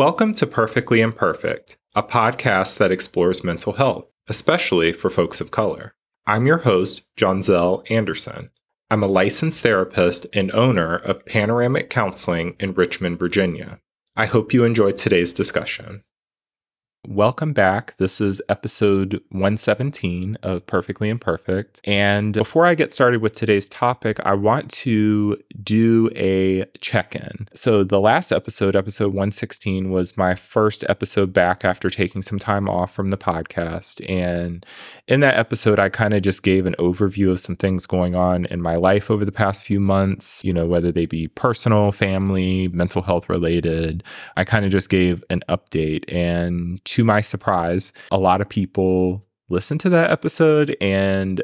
Welcome to Perfectly Imperfect, a podcast that explores mental health, especially for folks of color. I'm your host, Johnzelle Anderson. I'm a licensed therapist and owner of Panoramic Counseling in Richmond, Virginia. I hope you enjoyed today's discussion. Welcome back. This is episode 117 of Perfectly Imperfect. And before I get started with today's topic, I want to do a check in. So, the last episode, episode 116, was my first episode back after taking some time off from the podcast. And in that episode, I kind of just gave an overview of some things going on in my life over the past few months, you know, whether they be personal, family, mental health related. I kind of just gave an update. And to my surprise, a lot of people listened to that episode and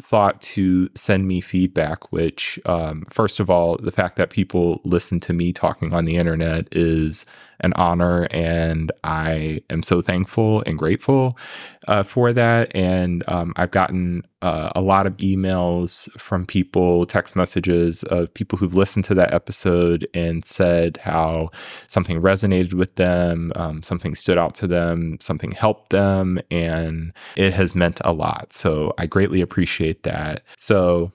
thought to send me feedback, which, um, first of all, the fact that people listen to me talking on the internet is an honor. And I am so thankful and grateful uh, for that. And um, I've gotten uh, a lot of emails from people, text messages of people who've listened to that episode and said how something resonated with them, um, something stood out to them, something helped them. And it has meant a lot. So I greatly appreciate that. So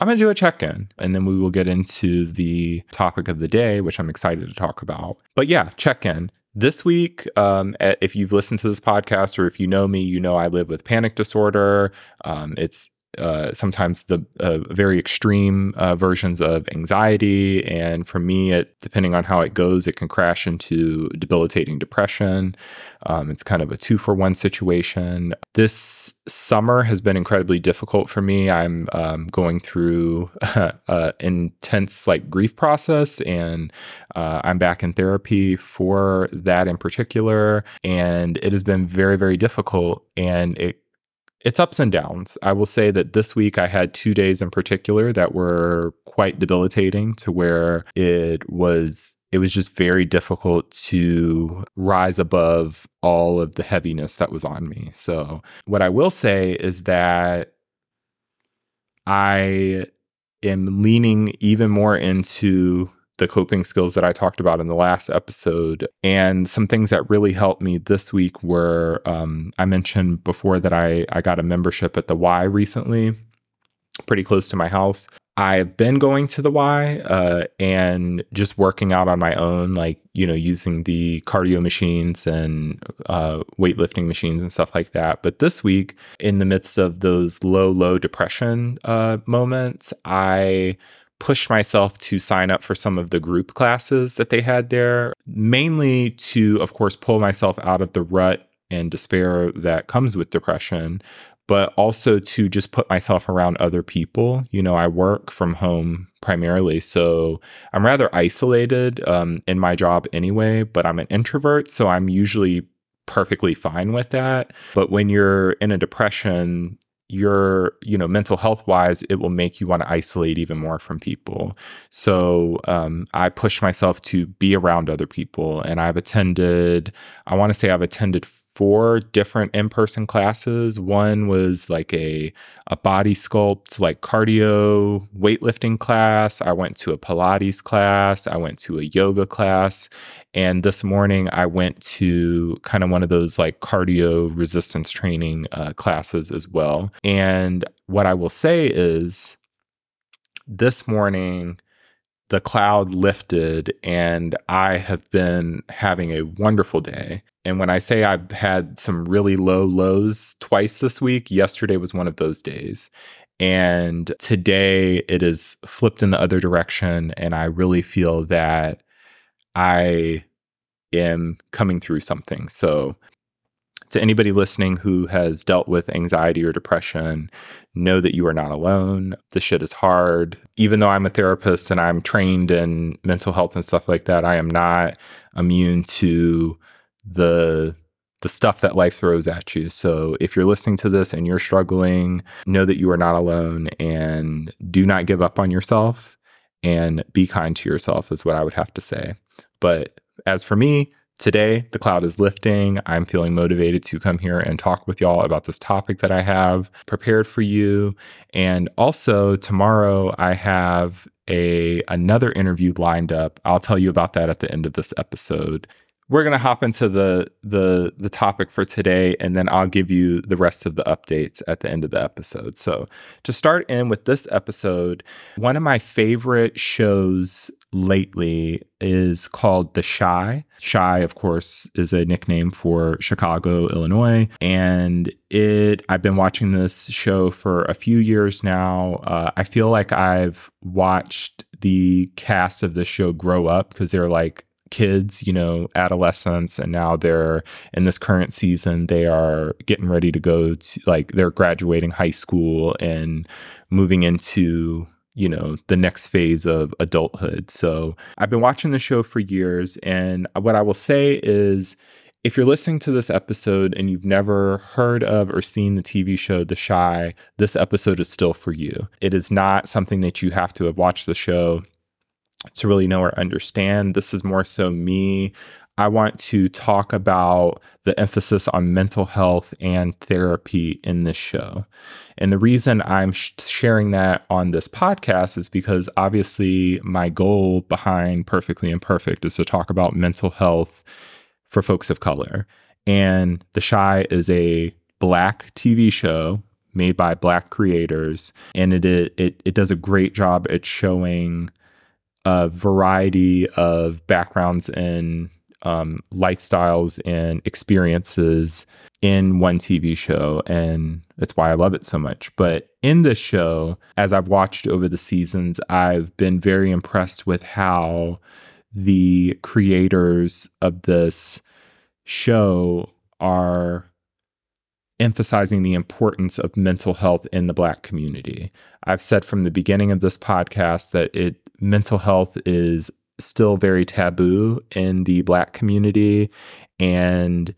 I'm going to do a check in and then we will get into the topic of the day, which I'm excited to talk about. But yeah, check in. This week, um, if you've listened to this podcast or if you know me, you know I live with panic disorder. Um, it's uh, sometimes the uh, very extreme uh, versions of anxiety. And for me, it depending on how it goes, it can crash into debilitating depression. Um, it's kind of a two for one situation. This summer has been incredibly difficult for me. I'm um, going through an intense like grief process, and uh, I'm back in therapy for that in particular. And it has been very, very difficult, and it it's ups and downs. I will say that this week I had two days in particular that were quite debilitating to where it was it was just very difficult to rise above all of the heaviness that was on me. So, what I will say is that I am leaning even more into the coping skills that I talked about in the last episode. And some things that really helped me this week were um, I mentioned before that I, I got a membership at the Y recently, pretty close to my house. I've been going to the Y uh, and just working out on my own, like, you know, using the cardio machines and uh, weightlifting machines and stuff like that. But this week, in the midst of those low, low depression uh, moments, I pushed myself to sign up for some of the group classes that they had there, mainly to, of course, pull myself out of the rut and despair that comes with depression, but also to just put myself around other people. You know, I work from home primarily, so I'm rather isolated um, in my job anyway, but I'm an introvert, so I'm usually perfectly fine with that. But when you're in a depression, your you know mental health wise it will make you want to isolate even more from people. So um, i push myself to be around other people and i've attended i want to say i've attended four different in-person classes. One was like a a body sculpt, like cardio weightlifting class. I went to a Pilates class. I went to a yoga class. And this morning I went to kind of one of those like cardio resistance training uh, classes as well. And what I will say is this morning the cloud lifted and I have been having a wonderful day. And when I say I've had some really low lows twice this week, yesterday was one of those days. And today it is flipped in the other direction. And I really feel that I am coming through something. So to anybody listening who has dealt with anxiety or depression, know that you are not alone. The shit is hard. Even though I'm a therapist and I'm trained in mental health and stuff like that, I am not immune to the the stuff that life throws at you. So if you're listening to this and you're struggling, know that you are not alone and do not give up on yourself and be kind to yourself is what I would have to say. But as for me, Today, the cloud is lifting. I'm feeling motivated to come here and talk with y'all about this topic that I have prepared for you. And also, tomorrow, I have a another interview lined up. I'll tell you about that at the end of this episode. We're going to hop into the the the topic for today and then I'll give you the rest of the updates at the end of the episode. So, to start in with this episode, one of my favorite shows lately is called The Chi. Chi, of course, is a nickname for Chicago, Illinois, and it I've been watching this show for a few years now. Uh, I feel like I've watched the cast of this show grow up because they're like kids, you know, adolescents, and now they're in this current season, they are getting ready to go to like they're graduating high school and moving into you know the next phase of adulthood so i've been watching the show for years and what i will say is if you're listening to this episode and you've never heard of or seen the TV show The Chi, this episode is still for you. It is not something that you have to have watched the show to really know or understand. This is more so me. I want to talk about the emphasis on mental health and therapy in this show. And the reason I'm sh- sharing that on this podcast is because obviously my goal behind Perfectly Imperfect is to talk about mental health for folks of color. And The Chi is a black TV show made by black creators and it it it does a great job at showing a variety of backgrounds and um, lifestyles and experiences in one TV show. And that's why I love it so much. But in this show, as I've watched over the seasons, I've been very impressed with how the creators of this show are emphasizing the importance of mental health in the black community. I've said from the beginning of this podcast that it mental health is still very taboo in the black community and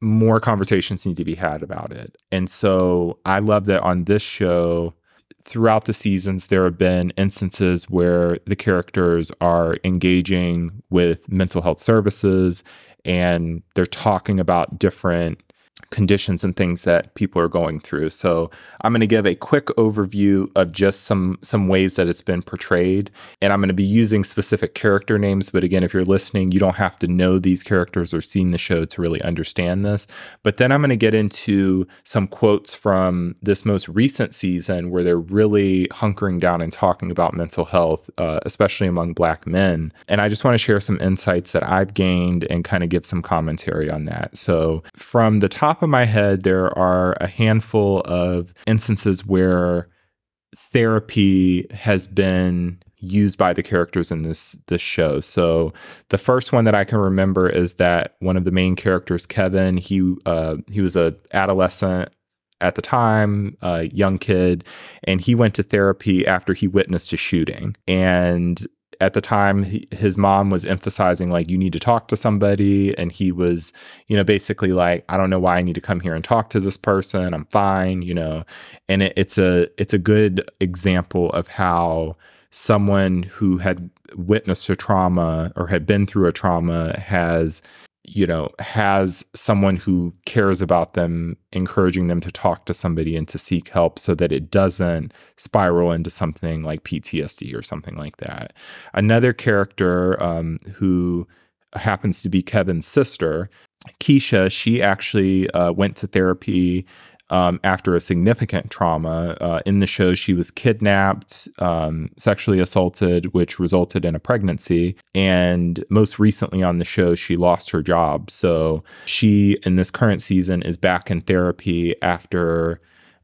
more conversations need to be had about it. And so I love that on this show throughout the seasons there have been instances where the characters are engaging with mental health services and they're talking about different conditions and things that people are going through. So I'm going to give a quick overview of just some some ways that it's been portrayed and I'm going to be using specific character names, but again if you're listening, you don't have to know these characters or seen the show to really understand this. But then I'm going to get into some quotes from this most recent season where they're really hunkering down and talking about mental health, uh, especially among black men. And I just want to share some insights that I've gained and kind of give some commentary on that. So from the top of my head, there are a handful of instances where therapy has been used by the characters in this this show. So the first one that I can remember is that one of the main characters, Kevin, he uh, he was a adolescent at the time, a young kid, and he went to therapy after he witnessed a shooting. And at the time he, his mom was emphasizing like you need to talk to somebody and he was you know basically like i don't know why i need to come here and talk to this person. I'm fine you know? And it, it's a it's a good example of how someone who had witnessed a trauma or had been through a trauma has you know, has someone who cares about them, encouraging them to talk to somebody and to seek help so that it doesn't spiral into something like PTSD or something like that. Another character um, who happens to be Kevin's sister, Keisha, she actually uh, went to therapy um, after a significant trauma. Uh, in the show, she was kidnapped, um, sexually assaulted, which resulted in a pregnancy. And most recently on the show, she lost her job. So she, in this current season, is back in therapy after.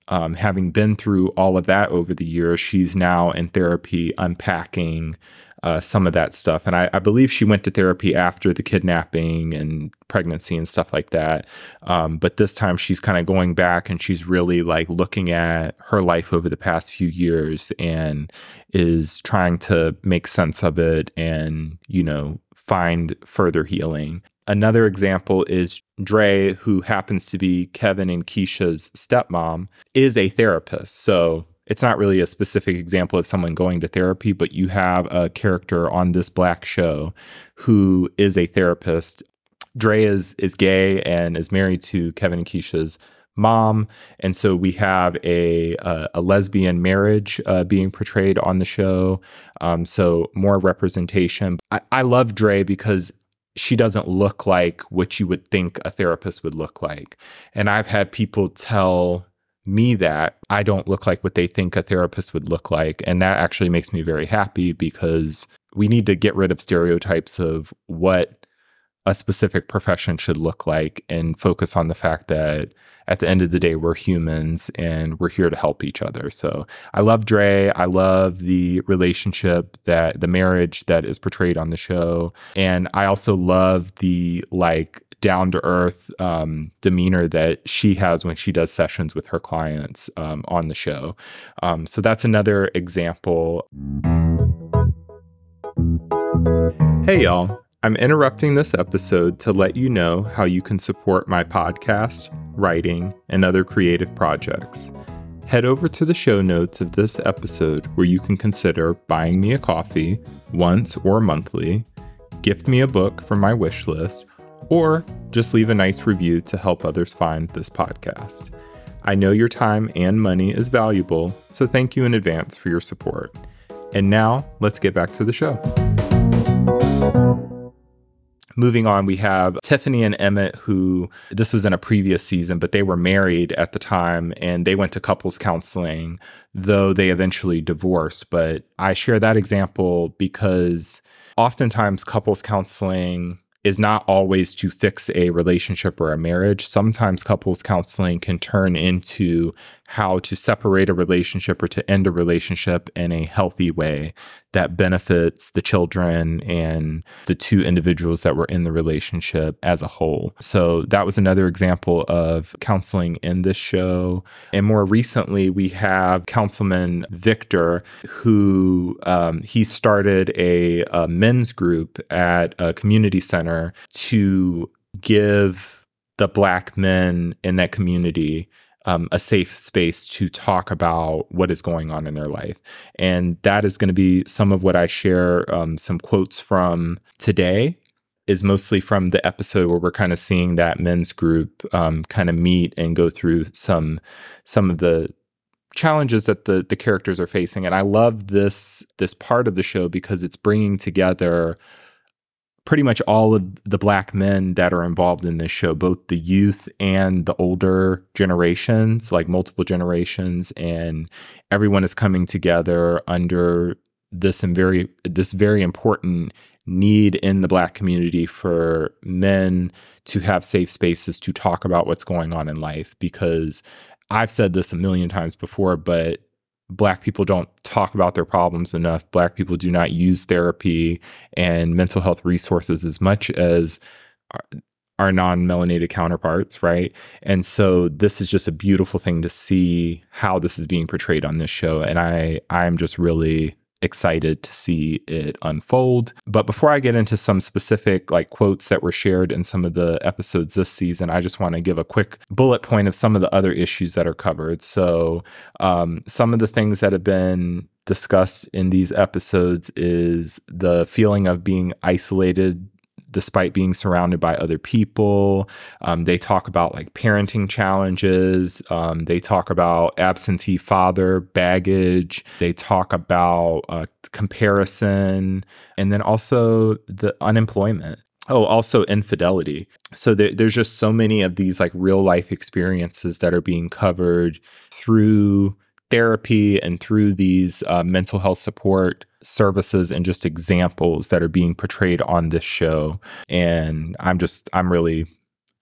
Um, having been through all of that over the years, she's now in therapy unpacking uh, some of that stuff. And I, I, believe she went to therapy after the kidnapping and pregnancy and stuff like that. Um, but this time she's kind of going back and she's really like looking at her life over the past few years and is trying to make sense of it and, you know, find further healing. Another example is Dre, who happens to be Kevin and Keisha's stepmom, is a therapist. So it's not really a specific example of someone going to therapy, but you have a character on this black show who is a therapist. Dre is is gay and is married to Kevin and Keisha's mom, and so we have a a, a lesbian marriage uh, being portrayed on the show. Um, so more representation. I, I love Dre because she doesn't look like what you would think a therapist would look like. And I've had people tell me that I don't look like what they think a therapist would look like. And that actually makes me very happy because we need to get rid of stereotypes of what a specific profession should look like and focus on the fact that at the end of the day, we're humans and we're here to help each other. So I love Dre. I love the relationship that the marriage that is portrayed on the show. And I also love the like down to earth um, demeanor that she has when she does sessions with her clients um, on the show. Um, so that's another example. Hey, y'all. I'm interrupting this episode to let you know how you can support my podcast, writing, and other creative projects. Head over to the show notes of this episode where you can consider buying me a coffee once or monthly, gift me a book from my wish list, or just leave a nice review to help others find this podcast. I know your time and money is valuable, so thank you in advance for your support. And now, let's get back to the show. Moving on, we have Tiffany and Emmett, who this was in a previous season, but they were married at the time and they went to couples counseling, though they eventually divorced. But I share that example because oftentimes couples counseling is not always to fix a relationship or a marriage. Sometimes couples counseling can turn into how to separate a relationship or to end a relationship in a healthy way that benefits the children and the two individuals that were in the relationship as a whole. So that was another example of counseling in this show. And more recently, we have Councilman Victor, who um, he started a, a men's group at a community center to give the black men in that community um, a safe space to talk about what is going on in their life. And that is going to be some of what I share um, some quotes from today is mostly from the episode where we're kind of seeing that men's group um, kind of meet and go through some some of the challenges that the the characters are facing and I love this this part of the show because it's bringing together pretty much all of the black men that are involved in this show, both the youth and the older generations, like multiple generations, and everyone is coming together under this and very this very important need in the black community for men to have safe spaces to talk about what's going on in life because I've said this a million times before, but black people don't talk about their problems enough. Black people do not use therapy and mental health resources as much as our, our non-melanated counterparts right? And so this is just a beautiful thing to see how this is being portrayed on this show. And i i'm just really excited to see it unfold. But before I get into some specific like quotes that were shared in some of the episodes this season, I just want to give a quick bullet point of some of the other issues that are covered. So, um, some of the things that have been discussed in these episodes is the feeling of being isolated despite being surrounded by other people. Um, they talk about like parenting challenges. Um, they talk about absentee father baggage. They talk about uh, comparison and then also the unemployment. Oh, also infidelity. So there, there's just so many of these like real life experiences that are being covered through therapy and through these uh, mental health support services and just examples that are being portrayed on this show. And I'm just, I'm really,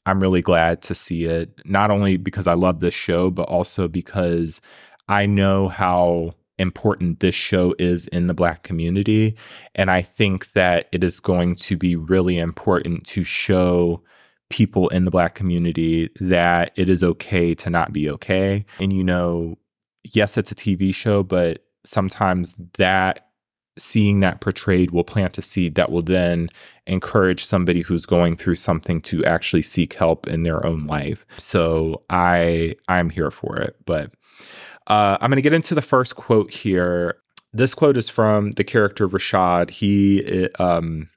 I'm really glad to see it, not only because I love this show, but also because I know how important this show is in the Black community. And I think that it is going to be really important to show people in the Black community that it is okay to not be okay. And, you know, yes, it's a TV show, but sometimes that seeing that portrayed will plant a seed that will then encourage somebody who's going through something to actually seek help in their own life. So I I'm here for it. But uh, I'm going to get into the first quote here. This quote is from the character Rashad. He um,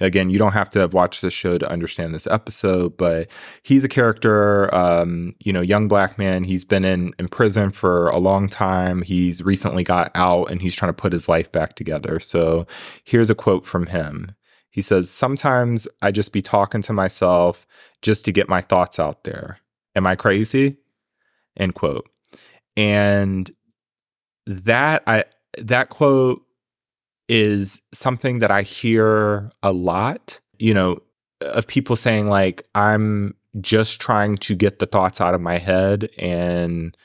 again, you don't have to have watched this show to understand this episode, but he's a character, um, you know, young black man. He's been in, in prison for a long time. He's recently got out and he's trying to put his life back together. So here's a quote from him. He says, Sometimes I just be talking to myself just to get my thoughts out there. Am I crazy? End quote. And that I that quote is something that I hear a lot, you know, of people saying like I'm just trying to get the thoughts out of my head and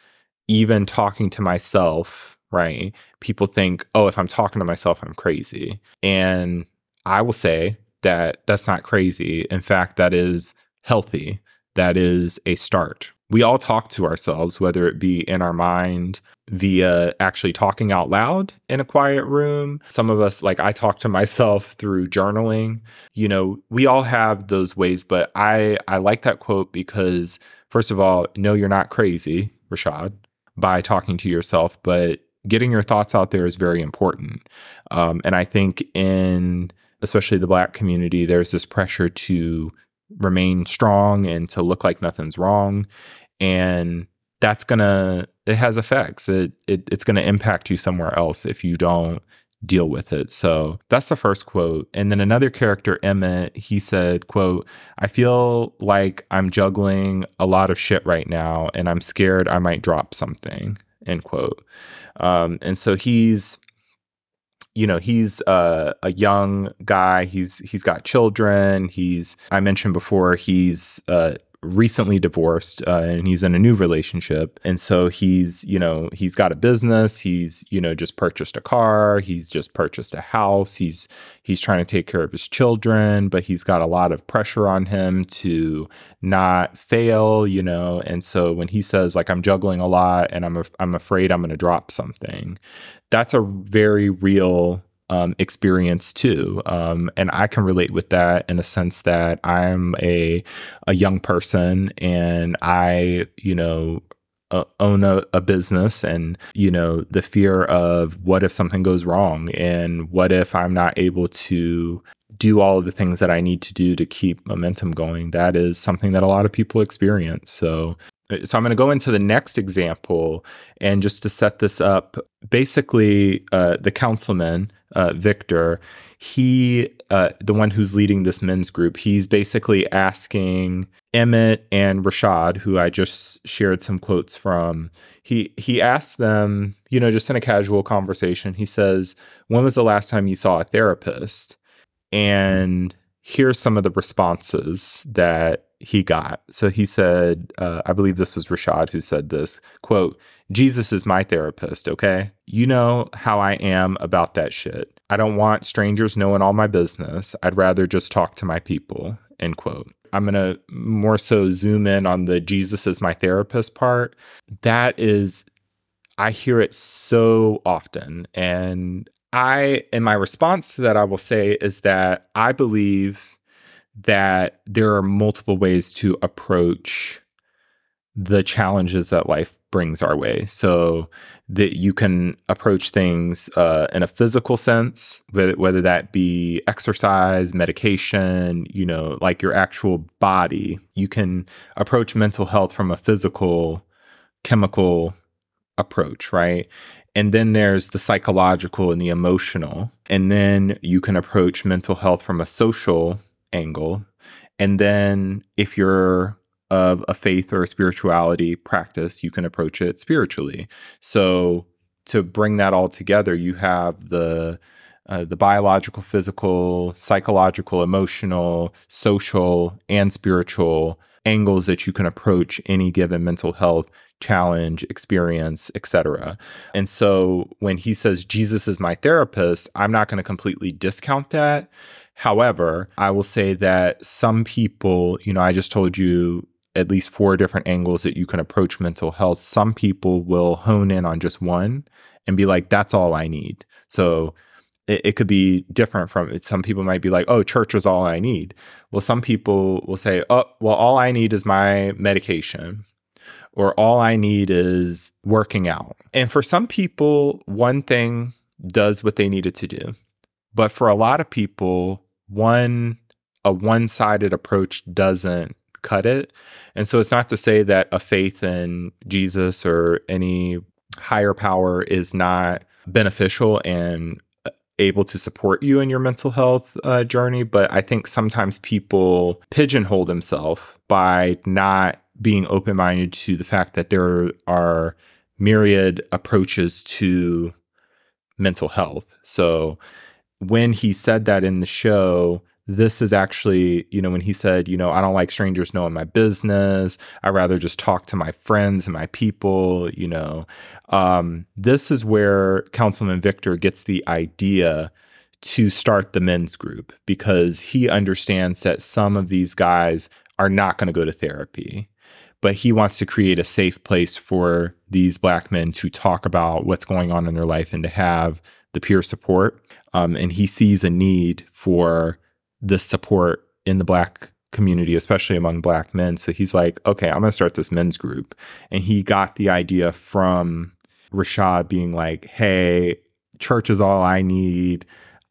even talking to myself, right? People think, "Oh, if I'm talking to myself, I'm crazy." And I will say that that's not crazy. In fact, that is healthy. That is a start. We all talk to ourselves, whether it be in our mind via actually talking out loud in a quiet room. Some of us, like I talk to myself through journaling. You know, we all have those ways, but I I like that quote because first of all, no, you're not crazy, Rashad, by talking to yourself, but getting your thoughts out there is very important. Um, and I think in especially the black community, there's this pressure to remain strong and to look like nothing's wrong. And that's gonna it has effects. It, it it's gonna impact you somewhere else if you don't deal with it. So that's the first quote. And then another character, Emmett, he said, quote, I feel like I'm juggling a lot of shit right now and I'm scared I might drop something, end quote. Um, and so he's you know he's uh, a young guy he's he's got children he's i mentioned before he's uh, recently divorced uh, and he's in a new relationship. And so he's you know he's got a business. He's you know just purchased a car. He's just purchased a house. He's he's trying to take care of his children but he's got a lot of pressure on him to not fail you know? And so when he says like I'm juggling a lot and I'm af- I'm afraid I'm going to drop something that's a very real um, experience too. Um, and I can relate with that in the sense that I'm a a young person and I, you know, uh, own a, a, business and you know the fear of what if something goes wrong and what if i'm not able to do all of the things that i need to do to keep momentum going that is something that a lot of people experience so so I'm going to go into the next example, and just to set this up, basically, uh, the councilman uh, Victor, he, uh, the one who's leading this men's group, he's basically asking Emmett and Rashad, who I just shared some quotes from. He he asked them, you know, just in a casual conversation. He says, "When was the last time you saw a therapist?" And here's some of the responses that he got. So he said, uh, I believe this was Rashad who said this quote, Jesus is my therapist, okay? You know how I am about that shit. I don't want strangers knowing all my business. I'd rather just talk to my people, end quote. I'm going to more so zoom in on the Jesus is my therapist part. That is, I hear it so often. And I, in my response to that, I will say is that I believe that there are multiple ways to approach the challenges that life brings our way. So that you can approach things uh, in a physical sense, whether, whether that be exercise, medication, you know, like your actual body. You can approach mental health from a physical, chemical approach, right? And then there's the psychological and the emotional. And then you can approach mental health from a social angle. And then if you're of a faith or a spirituality practice, you can approach it spiritually. So to bring that all together, you have the uh, the biological, physical, psychological, emotional, social, and spiritual angles that you can approach any given mental health challenge, experience, etc. And so when he says Jesus is my therapist, I'm not going to completely discount that However, I will say that some people, you know, I just told you at least four different angles that you can approach mental health. Some people will hone in on just one and be like, that's all I need. So it, it could be different from it. Some people might be like, oh, church is all I need. Well, some people will say, oh, well, all I need is my medication or all I need is working out. And for some people, one thing does what they needed to do. But for a lot of people, one a one-sided approach doesn't cut it. And so it's not to say that a faith in Jesus or any higher power is not beneficial and able to support you in your mental health uh, journey. But I think sometimes people pigeonhole themselves by not being open minded to the fact that there are myriad approaches to mental health. So when he said that in the show, this is actually, you know, when he said, you know, I don't like strangers knowing my business. I rather just talk to my friends and my people, you know. Um, this is where Councilman Victor gets the idea to start the men's group because he understands that some of these guys are not going to go to therapy but he wants to create a safe place for these black men to talk about what's going on in their life and to have the peer support. Um, and he sees a need for this support in the black community, especially among black men. So he's like, okay, I'm going to start this men's group. And he got the idea from Rashad being like, hey, church is all I need.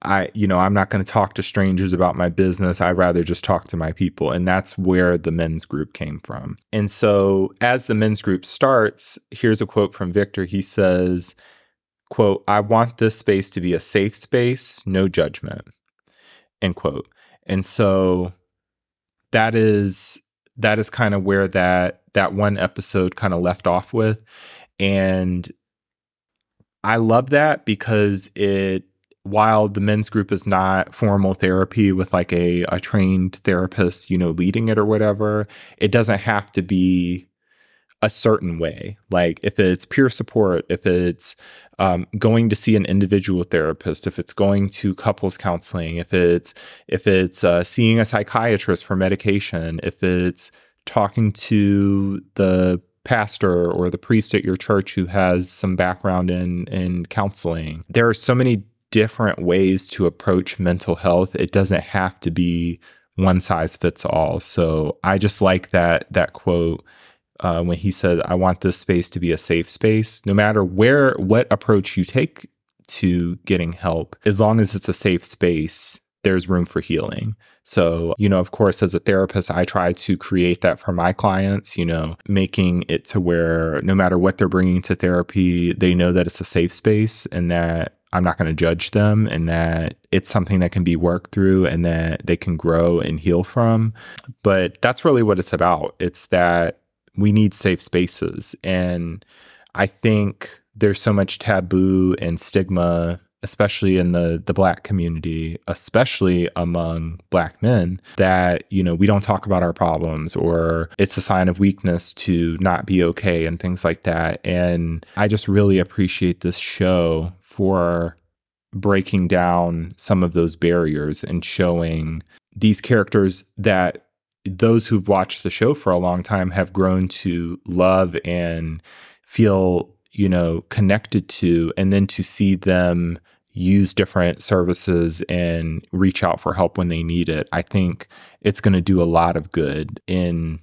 I, you know, I'm not going to talk to strangers about my business. I'd rather just talk to my people. And that's where the men's group came from. And so as the men's group starts, here's a quote from Victor. He says, quote, I want this space to be a safe space, no judgment, end quote. And so that is that is kind of where that that one episode kind of left off with. And I love that because it while the men's group is not formal therapy with like a, a trained therapist, you know, leading it or whatever, it doesn't have to be a certain way. Like if it's peer support, if it's um, going to see an individual therapist, if it's going to couples counseling, if it's if it's uh, seeing a psychiatrist for medication, if it's talking to the pastor or the priest at your church who has some background in in counseling. There are so many different ways to approach mental health. It doesn't have to be one size fits all. So I just like that that quote uh, when he said, "I want this space to be a safe space, no matter where what approach you take to getting help, as long as it's a safe space." There's room for healing. So, you know, of course, as a therapist, I try to create that for my clients, you know, making it to where no matter what they're bringing to therapy, they know that it's a safe space and that I'm not going to judge them and that it's something that can be worked through and that they can grow and heal from. But that's really what it's about. It's that we need safe spaces. And I think there's so much taboo and stigma especially in the the black community especially among black men that you know we don't talk about our problems or it's a sign of weakness to not be okay and things like that and i just really appreciate this show for breaking down some of those barriers and showing these characters that those who've watched the show for a long time have grown to love and feel, you know, connected to, and then to see them use different services and reach out for help when they need it. I think it's going to do a lot of good in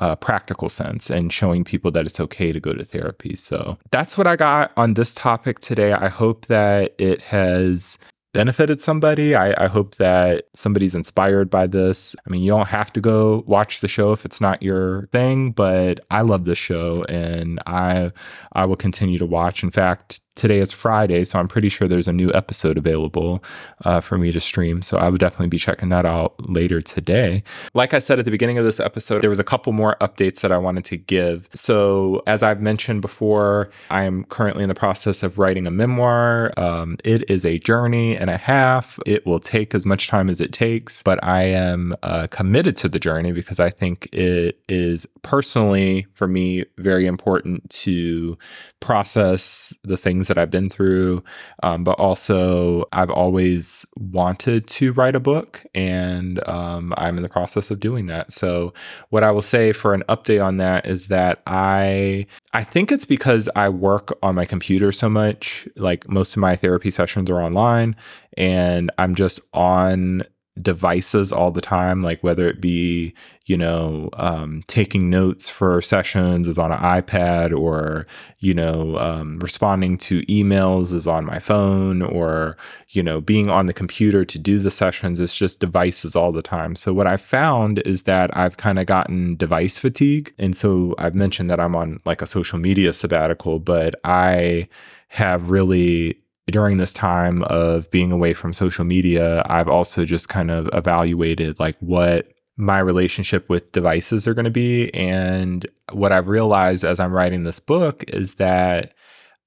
a practical sense and showing people that it's okay to go to therapy. So that's what I got on this topic today. I hope that it has benefited somebody. I, I, hope that somebody's inspired by this. I mean, you don't have to go watch the show if it's not your thing, but I love this show and I I will continue to watch. In fact, today is Friday, so I'm pretty sure there's a new episode available uh, for me to stream. So I would definitely be checking that out later today. Like I said at the beginning of this episode, there was a couple more updates that I wanted to give. So as I've mentioned before, I am currently in the process of writing a memoir. Um, it is a journey and a half. It will take as much time as it takes, but I am uh, committed to the journey because I think it is personally for me very important to process the things that I've been through. Um, but also, I've always wanted to write a book, and um, I'm in the process of doing that. So, what I will say for an update on that is that I I think it's because I work on my computer so much. Like most of my therapy sessions are online, and I'm just on devices all the time, like whether it be, you know, um, taking notes for sessions is on an iPad or, you know, um, responding to emails is on my phone or, you know, being on the computer to do the sessions. It's just devices all the time. So what I found is that I've kind of gotten device fatigue. And so I've mentioned that I'm on like a social media sabbatical, but I have really during this time of being away from social media, I've also just kind of evaluated like what my relationship with devices are going to be. And what I've realized as I'm writing this book is that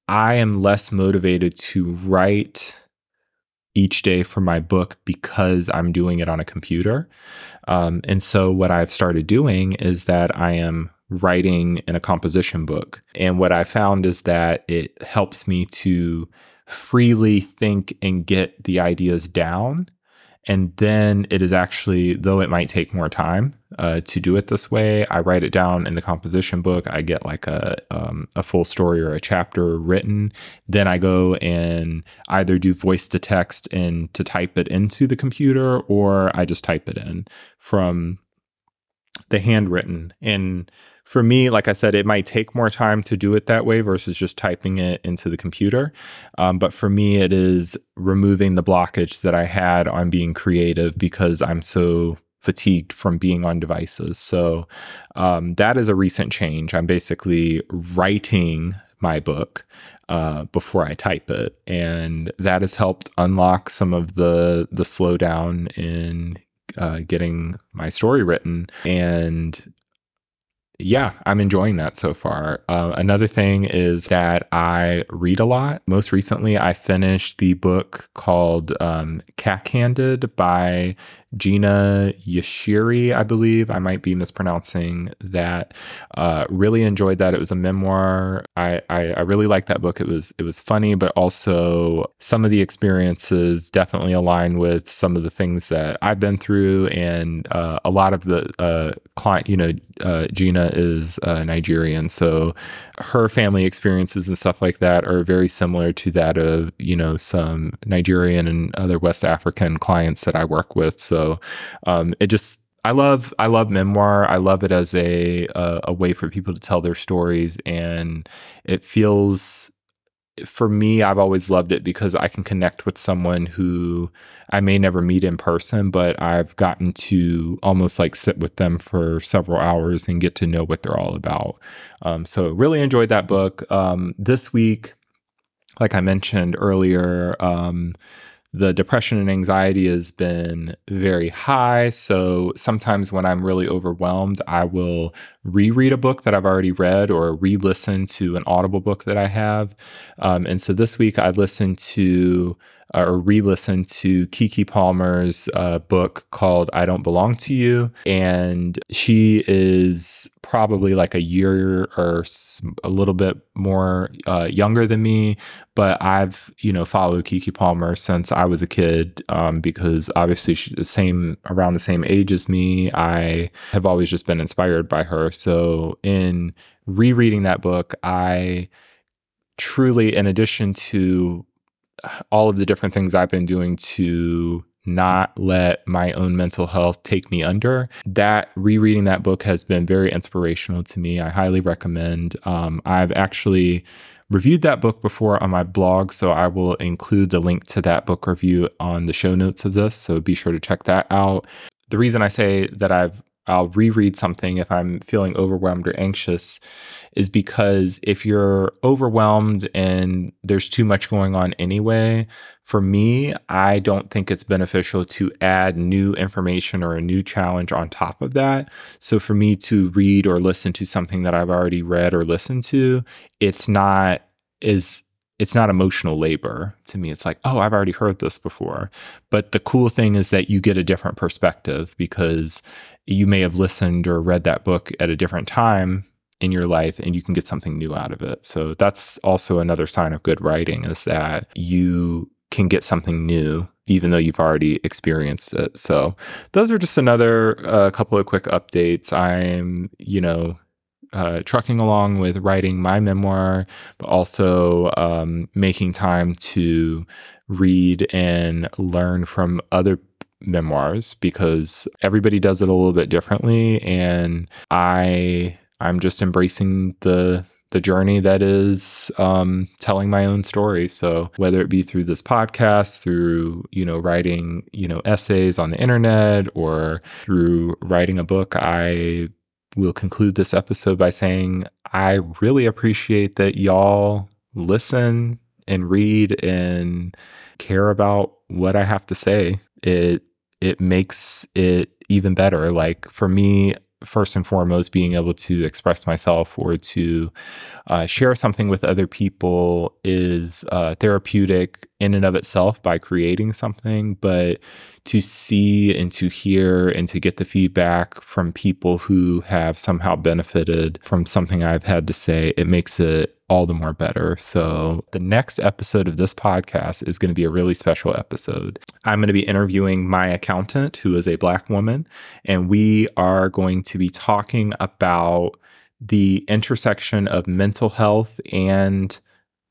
I am less motivated to write each day for my book because I'm doing it on a computer. Um, and so, what I've started doing is that I am writing in a composition book. And what I found is that it helps me to freely think and get the ideas down and then it is actually, though it might take more time uh, to do it this way, I write it down in the composition book. I get like a, um, a full story or a chapter written. Then I go and either do voice to text and to type it into the computer, or I just type it in from the handwritten. And for me, like I said, it might take more time to do it that way versus just typing it into the computer. Um, but for me, it is removing the blockage that I had on being creative because I'm so fatigued from being on devices. So um, that is a recent change. I'm basically writing my book uh, before I type it, and that has helped unlock some of the the slowdown in uh, getting my story written and yeah, I'm enjoying that so far. Uh, another thing is that I read a lot. Most recently, I finished the book called um, Cack-Handed by Gina Yashere, I believe. I might be mispronouncing that. Uh, really enjoyed that. It was a memoir. I, I, I really liked that book. It was it was funny, but also some of the experiences definitely align with some of the things that I've been through, and uh, a lot of the uh, client. You know, uh, Gina is Nigerian, so her family experiences and stuff like that are very similar to that of you know some Nigerian and other West African clients that I work with. So so um, it just I love I love memoir. I love it as a, a, a way for people to tell their stories, and it feels for me I've always loved it because I can connect with someone who I may never meet in person, but I've gotten to almost like sit with them for several hours and get to know what they're all about. Um, so really enjoyed that book. Um, this week, like I mentioned earlier. Um, the depression and anxiety has been very high. So sometimes when I'm really overwhelmed, I will reread a book that I've already read or re listen to an audible book that I have. Um, and so this week I listened to uh, or re listened to Keke Palmer's uh, book called I Don't Belong to You. And she is probably like a year or a little bit more uh, younger than me, but I've you know followed Keke Palmer since I was a kid um, because obviously she's the same around the same age as me. I have always just been inspired by her. So in rereading that book, I truly, in addition to all of the different things I've been doing to not let my own mental health take me under. That rereading that book has been very inspirational to me. I highly recommend. Um, I've actually reviewed that book before on my blog, so I will include the link to that book review on the show notes of this. So be sure to check that out. The reason I say that I've I'll reread something if I'm feeling overwhelmed or anxious is because if you're overwhelmed and there's too much going on anyway, for me, I don't think it's beneficial to add new information or a new challenge on top of that. So for me to read or listen to something that I've already read or listened to, it's not as it's not emotional labor to me. It's like, oh, I've already heard this before. But the cool thing is that you get a different perspective because you may have listened or read that book at a different time in your life and you can get something new out of it. So that's also another sign of good writing is that you can get something new even though you've already experienced it. So those are just another uh, couple of quick updates. I'm, you know, uh, trucking along with writing my memoir, but also um, making time to read and learn from other memoirs because everybody does it a little bit differently and i i'm just embracing the the journey that is um, telling my own story. So whether it be through this podcast, through you know writing you know essays on the internet, or through writing a book, I we'll conclude this episode by saying I really appreciate that y'all listen and read and care about what I have to say, it it makes it even better. Like for me, first and foremost, being able to express myself or to uh, share something with other people is uh, therapeutic in and of itself by creating something. But to see and to hear and to get the feedback from people who have somehow benefited from something I've had to say, it makes it all the more better. So, the next episode of this podcast is going to be a really special episode. I'm going to be interviewing my accountant, who is a Black woman, and we are going to be talking about the intersection of mental health and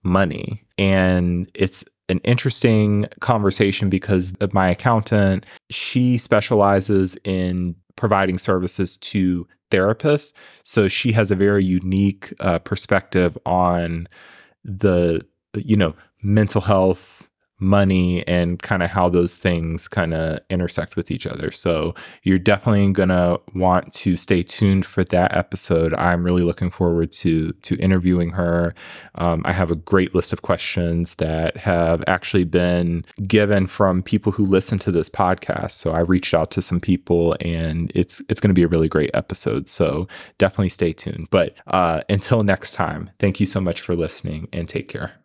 money. And it's an interesting conversation because my accountant, she specializes in providing services to therapists. So she has a very unique uh, perspective on the, you know, mental health money and kind of how those things kind of intersect with each other. So you're definitely going to want to stay tuned for that episode. I'm really looking forward to to interviewing her. Um, I have a great list of questions that have actually been given from people who listen to this podcast. So I reached out to some people and it's it's going to be a really great episode. So definitely stay tuned. But uh, until next time, thank you so much for listening and take care.